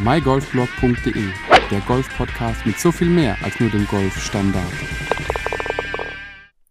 mygolfblog.de, der Golf-Podcast mit so viel mehr als nur dem Golfstandard.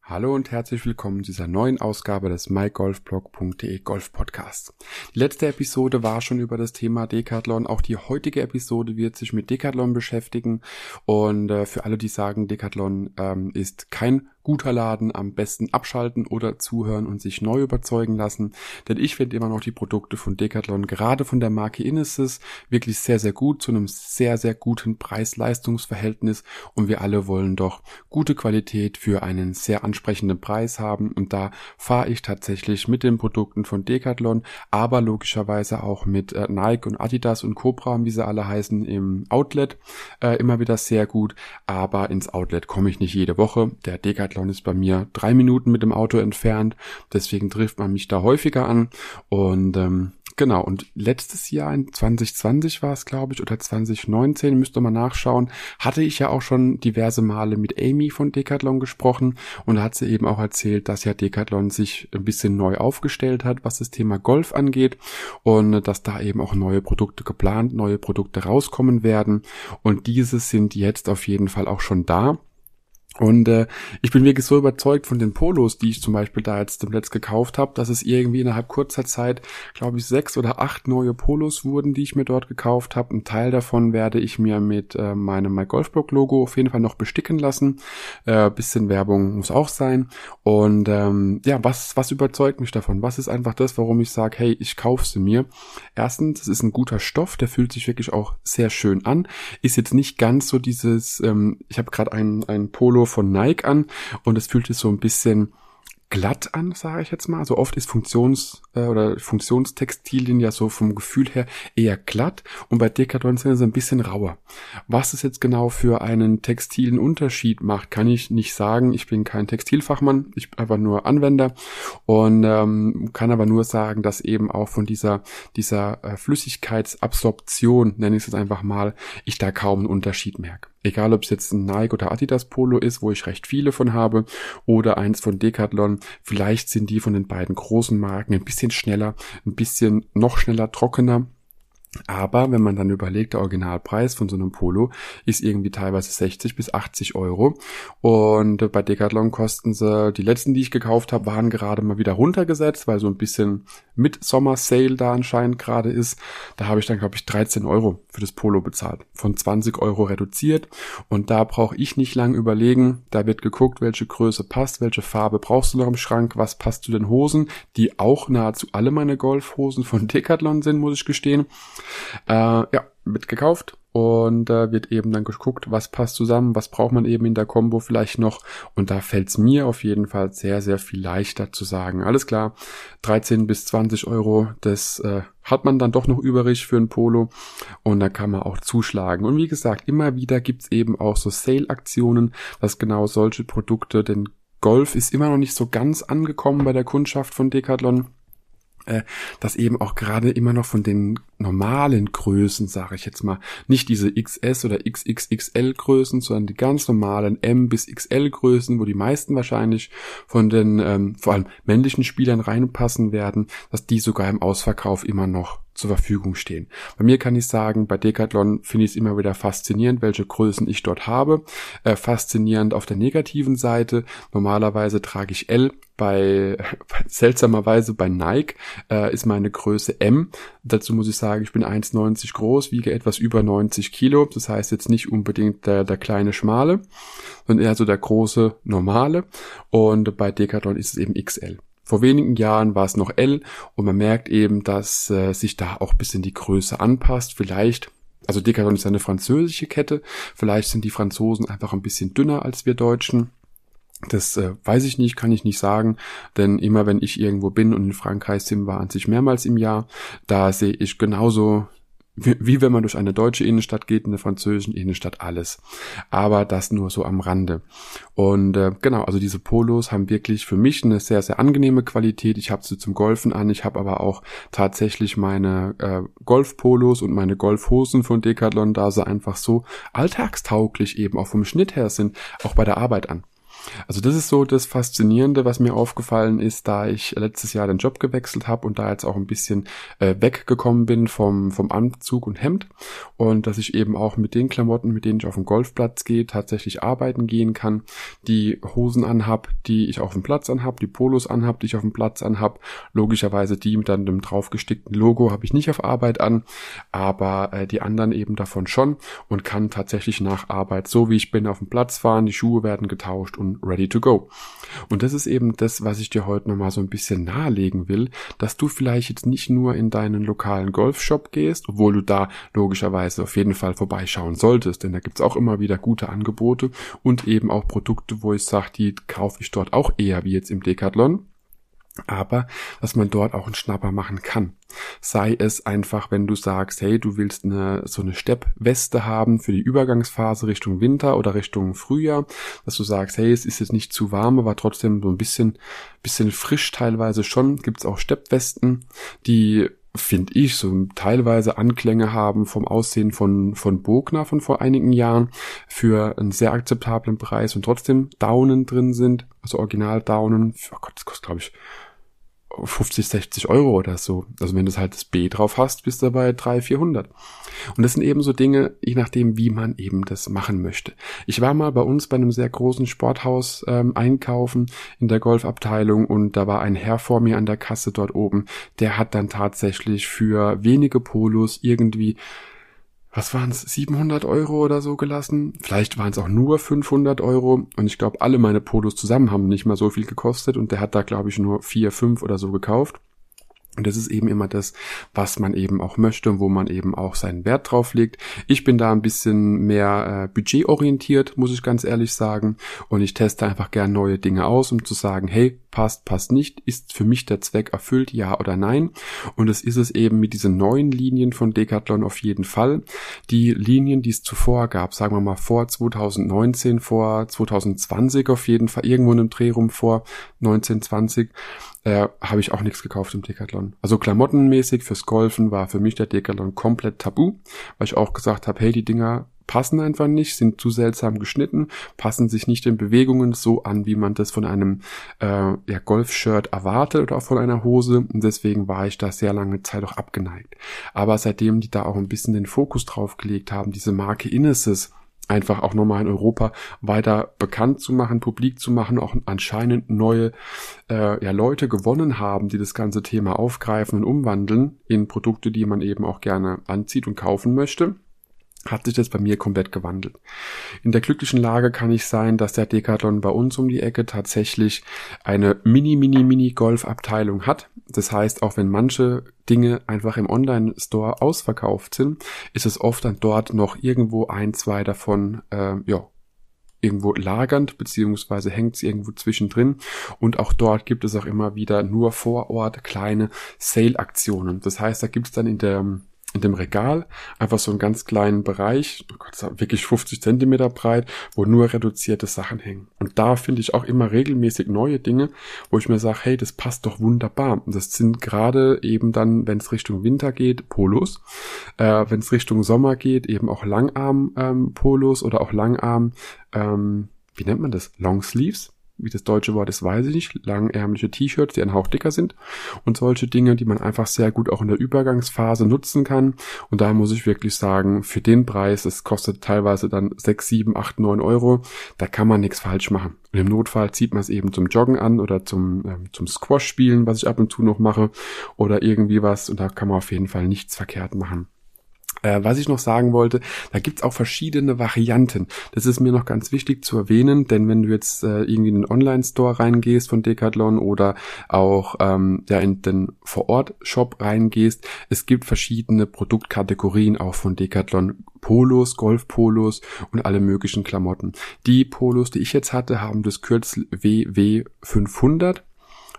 Hallo und herzlich willkommen zu dieser neuen Ausgabe des mygolfblog.de Golf Podcasts. Die letzte Episode war schon über das Thema Decathlon. Auch die heutige Episode wird sich mit Decathlon beschäftigen. Und äh, für alle, die sagen, Decathlon ähm, ist kein guter Laden, am besten abschalten oder zuhören und sich neu überzeugen lassen. Denn ich finde immer noch die Produkte von Decathlon, gerade von der Marke Innesis, wirklich sehr, sehr gut, zu einem sehr, sehr guten Preis-Leistungs-Verhältnis. Und wir alle wollen doch gute Qualität für einen sehr ansprechenden Preis haben. Und da fahre ich tatsächlich mit den Produkten von Decathlon, aber logischerweise auch mit äh, Nike und Adidas und Cobra, wie sie alle heißen, im Outlet äh, immer wieder sehr gut. Aber ins Outlet komme ich nicht jede Woche. Der Decathlon Decathlon ist bei mir drei Minuten mit dem Auto entfernt. Deswegen trifft man mich da häufiger an. Und ähm, genau, und letztes Jahr, in 2020 war es, glaube ich, oder 2019, müsste man nachschauen, hatte ich ja auch schon diverse Male mit Amy von Decathlon gesprochen und da hat sie eben auch erzählt, dass ja Decathlon sich ein bisschen neu aufgestellt hat, was das Thema Golf angeht und dass da eben auch neue Produkte geplant, neue Produkte rauskommen werden und diese sind jetzt auf jeden Fall auch schon da. Und äh, ich bin wirklich so überzeugt von den Polos, die ich zum Beispiel da jetzt dem Letzt gekauft habe, dass es irgendwie innerhalb kurzer Zeit, glaube ich, sechs oder acht neue Polos wurden, die ich mir dort gekauft habe. Ein Teil davon werde ich mir mit äh, meinem MyGolfblog-Logo auf jeden Fall noch besticken lassen. Äh, bisschen Werbung muss auch sein. Und ähm, ja, was, was überzeugt mich davon? Was ist einfach das, warum ich sage, hey, ich kaufe sie mir? Erstens, es ist ein guter Stoff, der fühlt sich wirklich auch sehr schön an. Ist jetzt nicht ganz so dieses, ähm, ich habe gerade ein, ein Polo von Nike an und es fühlt sich so ein bisschen glatt an, sage ich jetzt mal. So oft ist Funktions- äh, oder Funktionstextilien ja so vom Gefühl her eher glatt und bei Decathlon sind sie ein bisschen rauer. Was es jetzt genau für einen textilen Unterschied macht, kann ich nicht sagen. Ich bin kein Textilfachmann, ich bin einfach nur Anwender und ähm, kann aber nur sagen, dass eben auch von dieser dieser äh, Flüssigkeitsabsorption, nenne ich es jetzt einfach mal, ich da kaum einen Unterschied merke. Egal, ob es jetzt ein Nike oder Adidas Polo ist, wo ich recht viele von habe, oder eins von Decathlon. Vielleicht sind die von den beiden großen Marken ein bisschen schneller, ein bisschen noch schneller trockener aber wenn man dann überlegt, der Originalpreis von so einem Polo ist irgendwie teilweise 60 bis 80 Euro. Und bei Decathlon kosten sie, die letzten, die ich gekauft habe, waren gerade mal wieder runtergesetzt, weil so ein bisschen mit Sommer-Sale da anscheinend gerade ist. Da habe ich dann, glaube ich, 13 Euro für das Polo bezahlt. Von 20 Euro reduziert. Und da brauche ich nicht lang überlegen. Da wird geguckt, welche Größe passt, welche Farbe brauchst du noch im Schrank, was passt zu den Hosen, die auch nahezu alle meine Golfhosen von Decathlon sind, muss ich gestehen. Äh, ja, wird gekauft und äh, wird eben dann geguckt, was passt zusammen, was braucht man eben in der Combo vielleicht noch. Und da fällt es mir auf jeden Fall sehr, sehr viel leichter zu sagen, alles klar, 13 bis 20 Euro, das äh, hat man dann doch noch übrig für ein Polo. Und da kann man auch zuschlagen. Und wie gesagt, immer wieder gibt's eben auch so Sale-Aktionen, dass genau solche Produkte, denn Golf ist immer noch nicht so ganz angekommen bei der Kundschaft von Decathlon äh, dass eben auch gerade immer noch von den normalen Größen, sage ich jetzt mal, nicht diese XS oder XXXL Größen, sondern die ganz normalen M bis XL Größen, wo die meisten wahrscheinlich von den ähm, vor allem männlichen Spielern reinpassen werden, dass die sogar im Ausverkauf immer noch zur Verfügung stehen. Bei mir kann ich sagen, bei Decathlon finde ich es immer wieder faszinierend, welche Größen ich dort habe. Äh, faszinierend auf der negativen Seite. Normalerweise trage ich L. Bei, seltsamerweise bei Nike äh, ist meine Größe M. Dazu muss ich sagen, ich bin 1,90 groß, wiege etwas über 90 Kilo. Das heißt jetzt nicht unbedingt der, der kleine Schmale, sondern eher so der große Normale. Und bei Decathlon ist es eben XL. Vor wenigen Jahren war es noch L und man merkt eben, dass äh, sich da auch bisschen die Größe anpasst. Vielleicht, also Decathlon ist eine französische Kette, vielleicht sind die Franzosen einfach ein bisschen dünner als wir Deutschen. Das äh, weiß ich nicht, kann ich nicht sagen, denn immer wenn ich irgendwo bin und in Frankreich sind wir an sich mehrmals im Jahr, da sehe ich genauso wie, wie wenn man durch eine deutsche Innenstadt geht, in der französischen Innenstadt alles. Aber das nur so am Rande. Und äh, genau, also diese Polos haben wirklich für mich eine sehr, sehr angenehme Qualität. Ich habe sie zum Golfen an. Ich habe aber auch tatsächlich meine äh, Golfpolos und meine Golfhosen von Decathlon, da sie einfach so alltagstauglich eben auch vom Schnitt her sind, auch bei der Arbeit an. Also das ist so das Faszinierende, was mir aufgefallen ist, da ich letztes Jahr den Job gewechselt habe und da jetzt auch ein bisschen äh, weggekommen bin vom, vom Anzug und Hemd und dass ich eben auch mit den Klamotten, mit denen ich auf den Golfplatz gehe, tatsächlich arbeiten gehen kann, die Hosen anhab, die ich auf dem Platz anhab, die Polos anhab, die ich auf dem Platz anhab. Logischerweise die mit dann dem draufgestickten Logo habe ich nicht auf Arbeit an, aber äh, die anderen eben davon schon und kann tatsächlich nach Arbeit, so wie ich bin, auf dem Platz fahren, die Schuhe werden getauscht und ready to go. Und das ist eben das, was ich dir heute nochmal so ein bisschen nahelegen will, dass du vielleicht jetzt nicht nur in deinen lokalen Golfshop gehst, obwohl du da logischerweise auf jeden Fall vorbeischauen solltest, denn da gibt's auch immer wieder gute Angebote und eben auch Produkte, wo ich sage, die kaufe ich dort auch eher wie jetzt im Decathlon aber dass man dort auch einen Schnapper machen kann. Sei es einfach, wenn du sagst, hey, du willst eine, so eine Steppweste haben für die Übergangsphase Richtung Winter oder Richtung Frühjahr, dass du sagst, hey, es ist jetzt nicht zu warm, aber trotzdem so ein bisschen, bisschen frisch teilweise schon, gibt's auch Steppwesten, die finde ich, so teilweise Anklänge haben vom Aussehen von, von Bogner von vor einigen Jahren für einen sehr akzeptablen Preis und trotzdem Daunen drin sind, also Original Daunen, oh Gott, das kostet glaube ich 50, 60 Euro oder so. Also wenn du halt das B drauf hast, bist du bei 300, 400. Und das sind eben so Dinge, je nachdem, wie man eben das machen möchte. Ich war mal bei uns bei einem sehr großen Sporthaus ähm, einkaufen in der Golfabteilung und da war ein Herr vor mir an der Kasse dort oben, der hat dann tatsächlich für wenige Polos irgendwie was waren es, 700 Euro oder so gelassen. Vielleicht waren es auch nur 500 Euro. Und ich glaube, alle meine Polos zusammen haben nicht mal so viel gekostet. Und der hat da, glaube ich, nur vier, fünf oder so gekauft. Und das ist eben immer das, was man eben auch möchte und wo man eben auch seinen Wert drauf legt. Ich bin da ein bisschen mehr äh, budgetorientiert, muss ich ganz ehrlich sagen. Und ich teste einfach gern neue Dinge aus, um zu sagen, hey, passt, passt nicht, ist für mich der Zweck erfüllt, ja oder nein. Und es ist es eben mit diesen neuen Linien von Decathlon auf jeden Fall. Die Linien, die es zuvor gab, sagen wir mal vor 2019, vor 2020 auf jeden Fall, irgendwo in einem Dreh rum vor 1920, äh, habe ich auch nichts gekauft im Decathlon. Also klamottenmäßig fürs Golfen war für mich der Decathlon komplett tabu, weil ich auch gesagt habe, hey, die Dinger passen einfach nicht, sind zu seltsam geschnitten, passen sich nicht in Bewegungen so an, wie man das von einem äh, ja, Golfshirt erwartet oder auch von einer Hose. Und deswegen war ich da sehr lange Zeit auch abgeneigt. Aber seitdem die da auch ein bisschen den Fokus drauf gelegt haben, diese Marke Inneses einfach auch nochmal in Europa weiter bekannt zu machen, publik zu machen, auch anscheinend neue äh, ja, Leute gewonnen haben, die das ganze Thema aufgreifen und umwandeln in Produkte, die man eben auch gerne anzieht und kaufen möchte hat sich das bei mir komplett gewandelt. In der glücklichen Lage kann ich sein, dass der Decathlon bei uns um die Ecke tatsächlich eine mini, mini, mini Golf-Abteilung hat. Das heißt, auch wenn manche Dinge einfach im Online-Store ausverkauft sind, ist es oft dann dort noch irgendwo ein, zwei davon, äh, ja, irgendwo lagernd, beziehungsweise hängt es irgendwo zwischendrin. Und auch dort gibt es auch immer wieder nur vor Ort kleine Sale-Aktionen. Das heißt, da gibt es dann in der in dem Regal einfach so einen ganz kleinen Bereich, oh Gott, wirklich 50 Zentimeter breit, wo nur reduzierte Sachen hängen. Und da finde ich auch immer regelmäßig neue Dinge, wo ich mir sage, hey, das passt doch wunderbar. Und das sind gerade eben dann, wenn es Richtung Winter geht, Polos. Äh, wenn es Richtung Sommer geht, eben auch Langarm-Polos ähm, oder auch Langarm, ähm, wie nennt man das? Long Sleeves? Wie das deutsche Wort ist, weiß ich nicht, langärmliche T-Shirts, die ein Hauch dicker sind und solche Dinge, die man einfach sehr gut auch in der Übergangsphase nutzen kann. Und da muss ich wirklich sagen, für den Preis, es kostet teilweise dann 6, 7, 8, 9 Euro, da kann man nichts falsch machen. Und im Notfall zieht man es eben zum Joggen an oder zum, ähm, zum Squash spielen, was ich ab und zu noch mache, oder irgendwie was. Und da kann man auf jeden Fall nichts verkehrt machen. Äh, was ich noch sagen wollte, da gibt's auch verschiedene Varianten. Das ist mir noch ganz wichtig zu erwähnen, denn wenn du jetzt äh, irgendwie in den Online-Store reingehst von Decathlon oder auch ähm, ja in den Vor-Ort-Shop reingehst, es gibt verschiedene Produktkategorien auch von Decathlon. Polos, Golfpolos und alle möglichen Klamotten. Die Polos, die ich jetzt hatte, haben das Kürzel WW500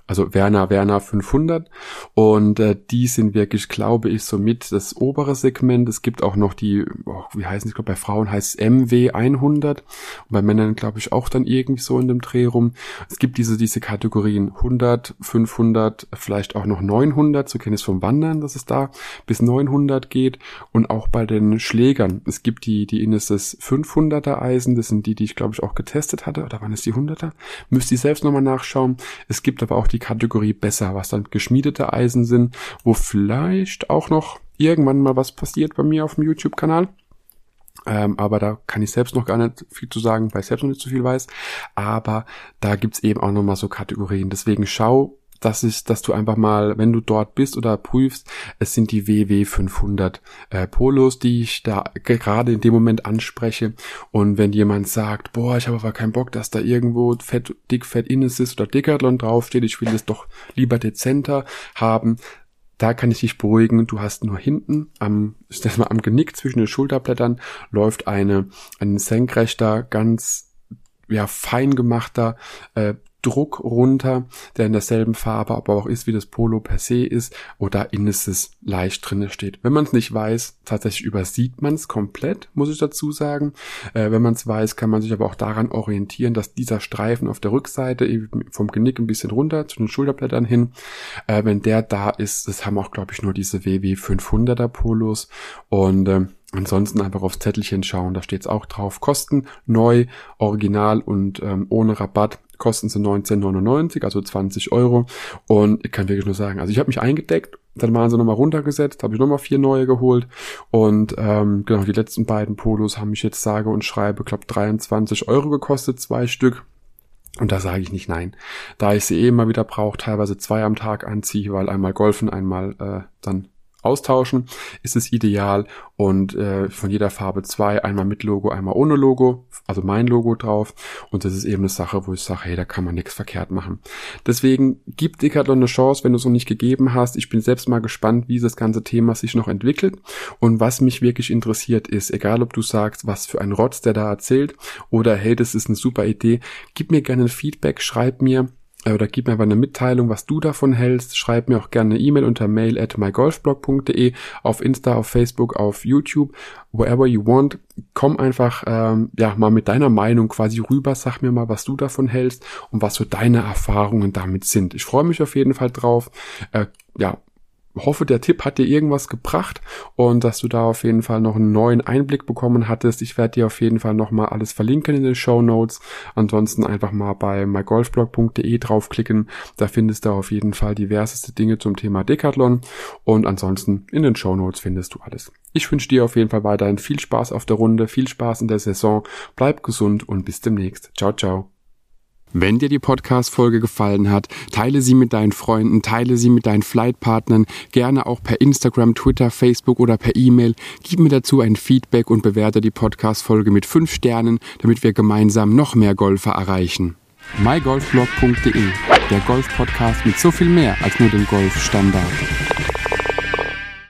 also Werner Werner 500 und äh, die sind wirklich, glaube ich, somit das obere Segment. Es gibt auch noch die, oh, wie heißen die, ich glaube bei Frauen heißt es MW 100 und bei Männern glaube ich auch dann irgendwie so in dem Dreh rum. Es gibt diese diese Kategorien 100, 500, vielleicht auch noch 900, so kenne ich es vom Wandern, dass es da bis 900 geht und auch bei den Schlägern. Es gibt die die Inesis 500er Eisen, das sind die, die ich glaube ich auch getestet hatte oder waren es die 100er? Müsst ihr selbst nochmal nachschauen. Es gibt aber auch die Kategorie besser, was dann geschmiedete Eisen sind, wo vielleicht auch noch irgendwann mal was passiert bei mir auf dem YouTube-Kanal. Ähm, aber da kann ich selbst noch gar nicht viel zu sagen, weil ich selbst noch nicht so viel weiß. Aber da gibt's eben auch nochmal so Kategorien. Deswegen schau dass ich, dass du einfach mal, wenn du dort bist oder prüfst, es sind die WW 500 äh, Polos, die ich da gerade in dem Moment anspreche. Und wenn jemand sagt, boah, ich habe aber keinen Bock, dass da irgendwo fett, dick, fett Innesis oder Decathlon draufsteht, ich will es doch lieber dezenter haben, da kann ich dich beruhigen. Du hast nur hinten am, ich sag mal, am Genick zwischen den Schulterblättern läuft eine, ein senkrechter, ganz ja, fein gemachter äh, Druck runter, der in derselben Farbe aber auch ist, wie das Polo per se ist, oder Inneses leicht drinne steht. Wenn man es nicht weiß, tatsächlich übersieht man es komplett, muss ich dazu sagen. Äh, wenn man es weiß, kann man sich aber auch daran orientieren, dass dieser Streifen auf der Rückseite vom Genick ein bisschen runter zu den Schulterblättern hin, äh, wenn der da ist, das haben auch, glaube ich, nur diese WW 500er Polos und äh, Ansonsten einfach aufs Zettelchen schauen, da steht es auch drauf. Kosten neu, original und ähm, ohne Rabatt kosten sie 19,99, also 20 Euro. Und ich kann wirklich nur sagen, also ich habe mich eingedeckt, dann waren sie nochmal runtergesetzt, habe ich nochmal vier neue geholt. Und ähm, genau, die letzten beiden Polos haben mich jetzt sage und schreibe, glaube 23 Euro gekostet, zwei Stück. Und da sage ich nicht nein. Da ich sie eh immer wieder brauche, teilweise zwei am Tag anziehe, weil einmal golfen, einmal äh, dann austauschen, ist es ideal. Und äh, von jeder Farbe zwei, einmal mit Logo, einmal ohne Logo, also mein Logo drauf. Und das ist eben eine Sache, wo ich sage, hey, da kann man nichts verkehrt machen. Deswegen gib Decathlon eine Chance, wenn du es noch nicht gegeben hast. Ich bin selbst mal gespannt, wie das ganze Thema sich noch entwickelt. Und was mich wirklich interessiert ist, egal ob du sagst, was für ein Rotz der da erzählt oder hey, das ist eine super Idee, gib mir gerne ein Feedback, schreib mir, oder gib mir einfach eine Mitteilung, was du davon hältst. Schreib mir auch gerne eine E-Mail unter mail at mygolfblog.de auf Insta, auf Facebook, auf YouTube, wherever you want. Komm einfach ähm, ja mal mit deiner Meinung quasi rüber, sag mir mal, was du davon hältst und was so deine Erfahrungen damit sind. Ich freue mich auf jeden Fall drauf. Äh, ja, hoffe, der Tipp hat dir irgendwas gebracht und dass du da auf jeden Fall noch einen neuen Einblick bekommen hattest. Ich werde dir auf jeden Fall nochmal alles verlinken in den Show Notes. Ansonsten einfach mal bei mygolfblog.de draufklicken. Da findest du auf jeden Fall diverseste Dinge zum Thema Decathlon und ansonsten in den Show Notes findest du alles. Ich wünsche dir auf jeden Fall weiterhin viel Spaß auf der Runde, viel Spaß in der Saison. Bleib gesund und bis demnächst. Ciao, ciao. Wenn dir die Podcast-Folge gefallen hat, teile sie mit deinen Freunden, teile sie mit deinen Flightpartnern, gerne auch per Instagram, Twitter, Facebook oder per E-Mail. Gib mir dazu ein Feedback und bewerte die Podcast-Folge mit fünf Sternen, damit wir gemeinsam noch mehr Golfer erreichen. mygolfblog.de, der Golf-Podcast mit so viel mehr als nur dem Golfstandard.